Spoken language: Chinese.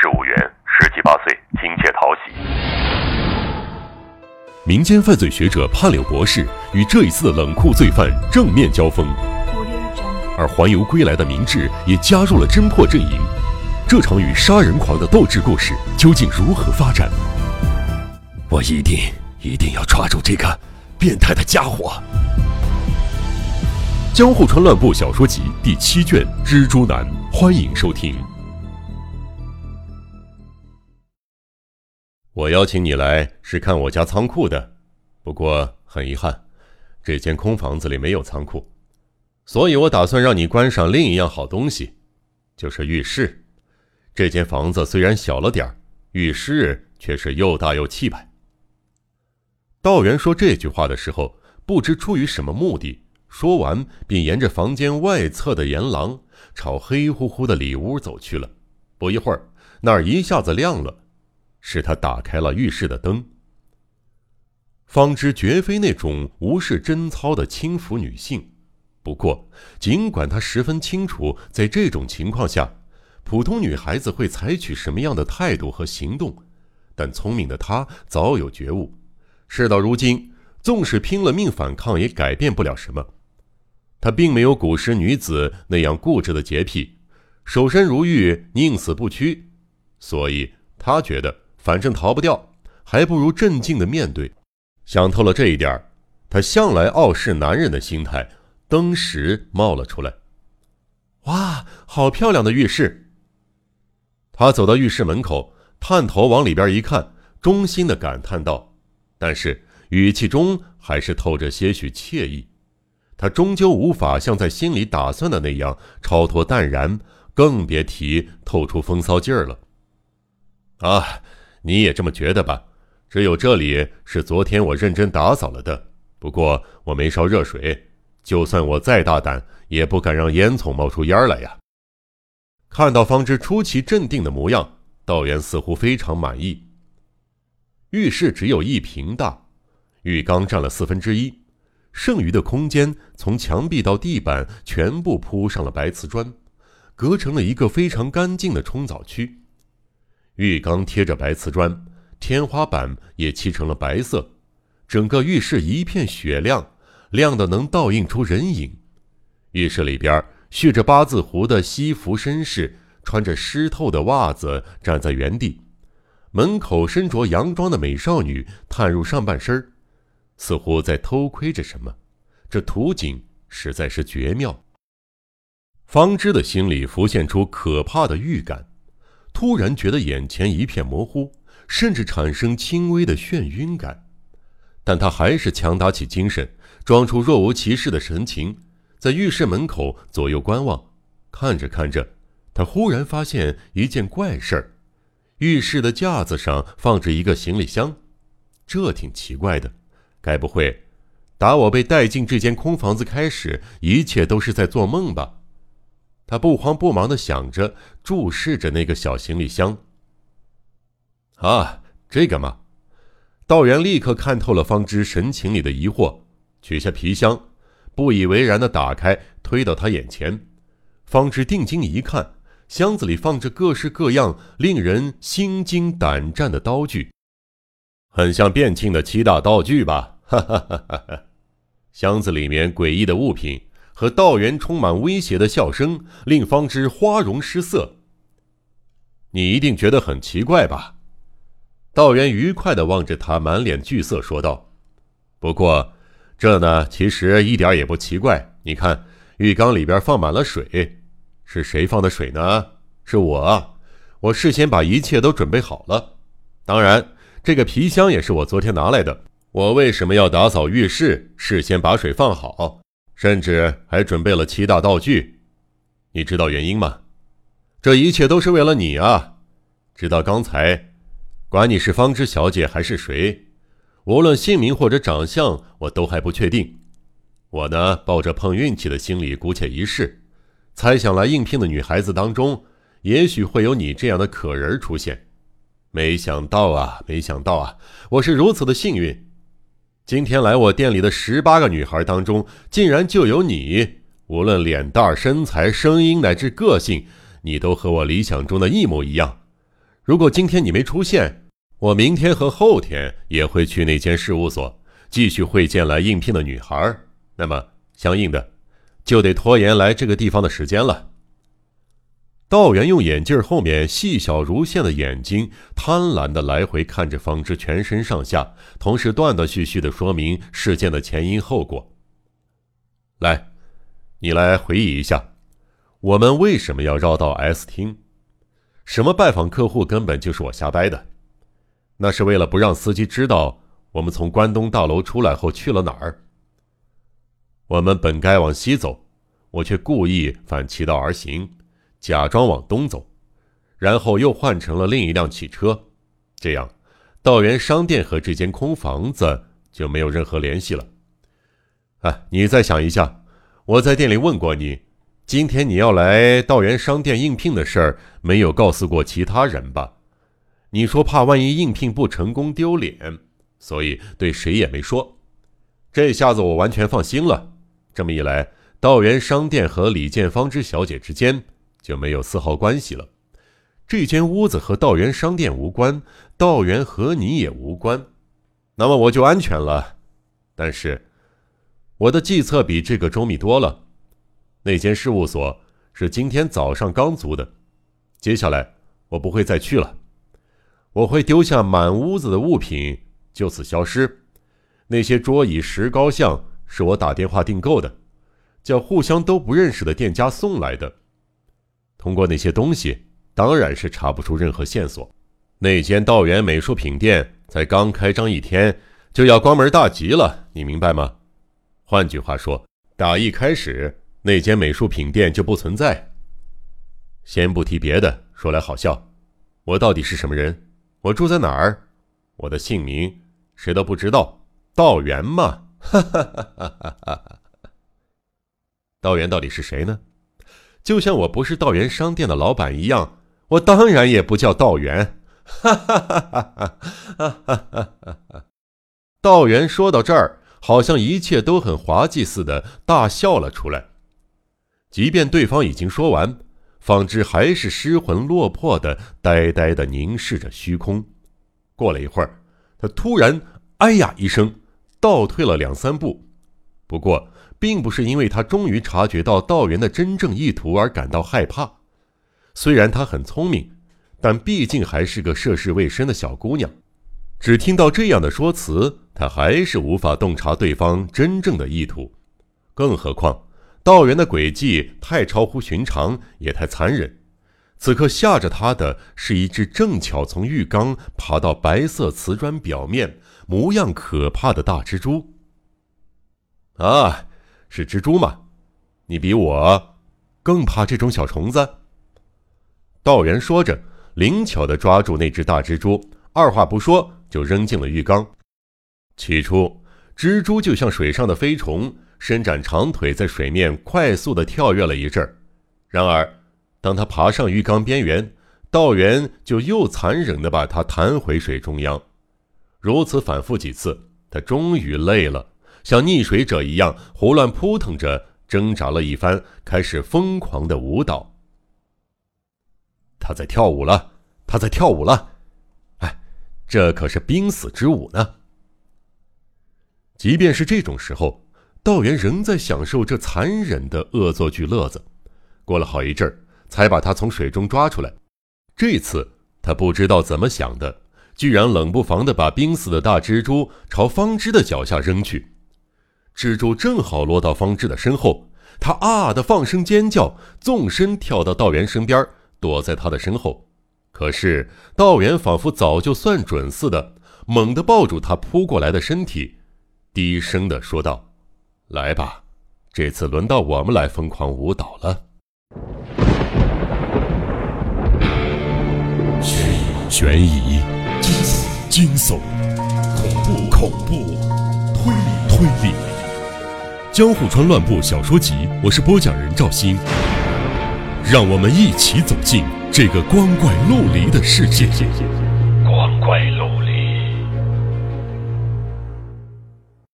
事务员，十七八岁，亲切讨喜。民间犯罪学者潘柳博士与这一次的冷酷罪犯正面交锋，而环游归来的明智也加入了侦破阵营。这场与杀人狂的斗智故事究竟如何发展？我一定一定要抓住这个变态的家伙！《江户川乱步小说集》第七卷《蜘蛛男》，欢迎收听。我邀请你来是看我家仓库的，不过很遗憾，这间空房子里没有仓库，所以我打算让你观赏另一样好东西，就是浴室。这间房子虽然小了点儿，浴室却是又大又气派。道元说这句话的时候，不知出于什么目的，说完便沿着房间外侧的沿廊朝黑乎乎的里屋走去了。不一会儿，那儿一下子亮了，是他打开了浴室的灯。方知绝非那种无视贞操的轻浮女性，不过尽管他十分清楚，在这种情况下。普通女孩子会采取什么样的态度和行动？但聪明的她早有觉悟。事到如今，纵使拼了命反抗，也改变不了什么。她并没有古时女子那样固执的洁癖，守身如玉，宁死不屈。所以她觉得，反正逃不掉，还不如镇静的面对。想透了这一点，他向来傲视男人的心态，登时冒了出来。哇，好漂亮的浴室！他走到浴室门口，探头往里边一看，衷心的感叹道：“但是语气中还是透着些许惬意。他终究无法像在心里打算的那样超脱淡然，更别提透出风骚劲儿了。”啊，你也这么觉得吧？只有这里是昨天我认真打扫了的，不过我没烧热水，就算我再大胆，也不敢让烟囱冒出烟来呀。看到方知出奇镇定的模样，道元似乎非常满意。浴室只有一平大，浴缸占了四分之一，剩余的空间从墙壁到地板全部铺上了白瓷砖，隔成了一个非常干净的冲澡区。浴缸贴着白瓷砖，天花板也漆成了白色，整个浴室一片雪亮，亮的能倒映出人影。浴室里边。蓄着八字胡的西服绅士，穿着湿透的袜子站在原地。门口身着洋装的美少女探入上半身，似乎在偷窥着什么。这图景实在是绝妙。方知的心里浮现出可怕的预感，突然觉得眼前一片模糊，甚至产生轻微的眩晕感。但他还是强打起精神，装出若无其事的神情。在浴室门口左右观望，看着看着，他忽然发现一件怪事儿：浴室的架子上放着一个行李箱，这挺奇怪的。该不会，打我被带进这间空房子开始，一切都是在做梦吧？他不慌不忙地想着，注视着那个小行李箱。啊，这个嘛，道元立刻看透了方知神情里的疑惑，取下皮箱。不以为然的打开，推到他眼前。方知定睛一看，箱子里放着各式各样、令人心惊胆战的刀具，很像变庆的七大道具吧？哈哈哈哈哈！箱子里面诡异的物品和道元充满威胁的笑声，令方知花容失色。你一定觉得很奇怪吧？道元愉快地望着他，满脸惧色说道：“不过……”这呢，其实一点也不奇怪。你看，浴缸里边放满了水，是谁放的水呢？是我，我事先把一切都准备好了。当然，这个皮箱也是我昨天拿来的。我为什么要打扫浴室？事先把水放好，甚至还准备了七大道具。你知道原因吗？这一切都是为了你啊！直到刚才，管你是方知小姐还是谁。无论姓名或者长相，我都还不确定。我呢，抱着碰运气的心理，姑且一试。猜想来应聘的女孩子当中，也许会有你这样的可人出现。没想到啊，没想到啊，我是如此的幸运。今天来我店里的十八个女孩当中，竟然就有你。无论脸蛋、身材、声音乃至个性，你都和我理想中的一模一样。如果今天你没出现，我明天和后天也会去那间事务所继续会见来应聘的女孩。那么，相应的，就得拖延来这个地方的时间了。道元用眼镜后面细小如线的眼睛，贪婪地来回看着方知全身上下，同时断断续续地说明事件的前因后果。来，你来回忆一下。我们为什么要绕到 S 厅？什么拜访客户根本就是我瞎掰的，那是为了不让司机知道我们从关东大楼出来后去了哪儿。我们本该往西走，我却故意反其道而行，假装往东走，然后又换成了另一辆汽车，这样道元商店和这间空房子就没有任何联系了。啊，你再想一下，我在店里问过你。今天你要来道元商店应聘的事儿，没有告诉过其他人吧？你说怕万一应聘不成功丢脸，所以对谁也没说。这下子我完全放心了。这么一来，道元商店和李建芳之小姐之间就没有丝毫关系了。这间屋子和道元商店无关，道元和你也无关，那么我就安全了。但是，我的计策比这个周密多了。那间事务所是今天早上刚租的，接下来我不会再去了。我会丢下满屋子的物品，就此消失。那些桌椅、石膏像是我打电话订购的，叫互相都不认识的店家送来的。通过那些东西，当然是查不出任何线索。那间道元美术品店才刚开张一天，就要关门大吉了，你明白吗？换句话说，打一开始。那间美术品店就不存在。先不提别的，说来好笑，我到底是什么人？我住在哪儿？我的姓名谁都不知道，道元嘛，哈哈哈哈哈哈！道元到底是谁呢？就像我不是道元商店的老板一样，我当然也不叫道元。哈哈哈哈哈！哈哈！道元说到这儿，好像一切都很滑稽似的，大笑了出来。即便对方已经说完，方知还是失魂落魄的，呆呆的凝视着虚空。过了一会儿，他突然“哎呀”一声，倒退了两三步。不过，并不是因为他终于察觉到道元的真正意图而感到害怕。虽然他很聪明，但毕竟还是个涉世未深的小姑娘。只听到这样的说辞，他还是无法洞察对方真正的意图。更何况。道元的诡计太超乎寻常，也太残忍。此刻吓着他的是一只正巧从浴缸爬到白色瓷砖表面、模样可怕的大蜘蛛。啊，是蜘蛛吗？你比我更怕这种小虫子？道元说着，灵巧地抓住那只大蜘蛛，二话不说就扔进了浴缸。起初，蜘蛛就像水上的飞虫。伸展长腿，在水面快速的跳跃了一阵儿。然而，当他爬上浴缸边缘，道元就又残忍的把它弹回水中央。如此反复几次，他终于累了，像溺水者一样胡乱扑腾着，挣扎了一番，开始疯狂的舞蹈。他在跳舞了，他在跳舞了。哎，这可是濒死之舞呢。即便是这种时候。道元仍在享受这残忍的恶作剧乐子，过了好一阵儿，才把他从水中抓出来。这次他不知道怎么想的，居然冷不防的把濒死的大蜘蛛朝方知的脚下扔去。蜘蛛正好落到方志的身后，他啊的放声尖叫，纵身跳到道元身边，躲在他的身后。可是道元仿佛早就算准似的，猛地抱住他扑过来的身体，低声的说道。来吧，这次轮到我们来疯狂舞蹈了。悬疑、惊悚、恐怖、恐怖、推理、推理，《江户川乱步小说集》，我是播讲人赵鑫，让我们一起走进这个光怪陆离的世界。光怪陆。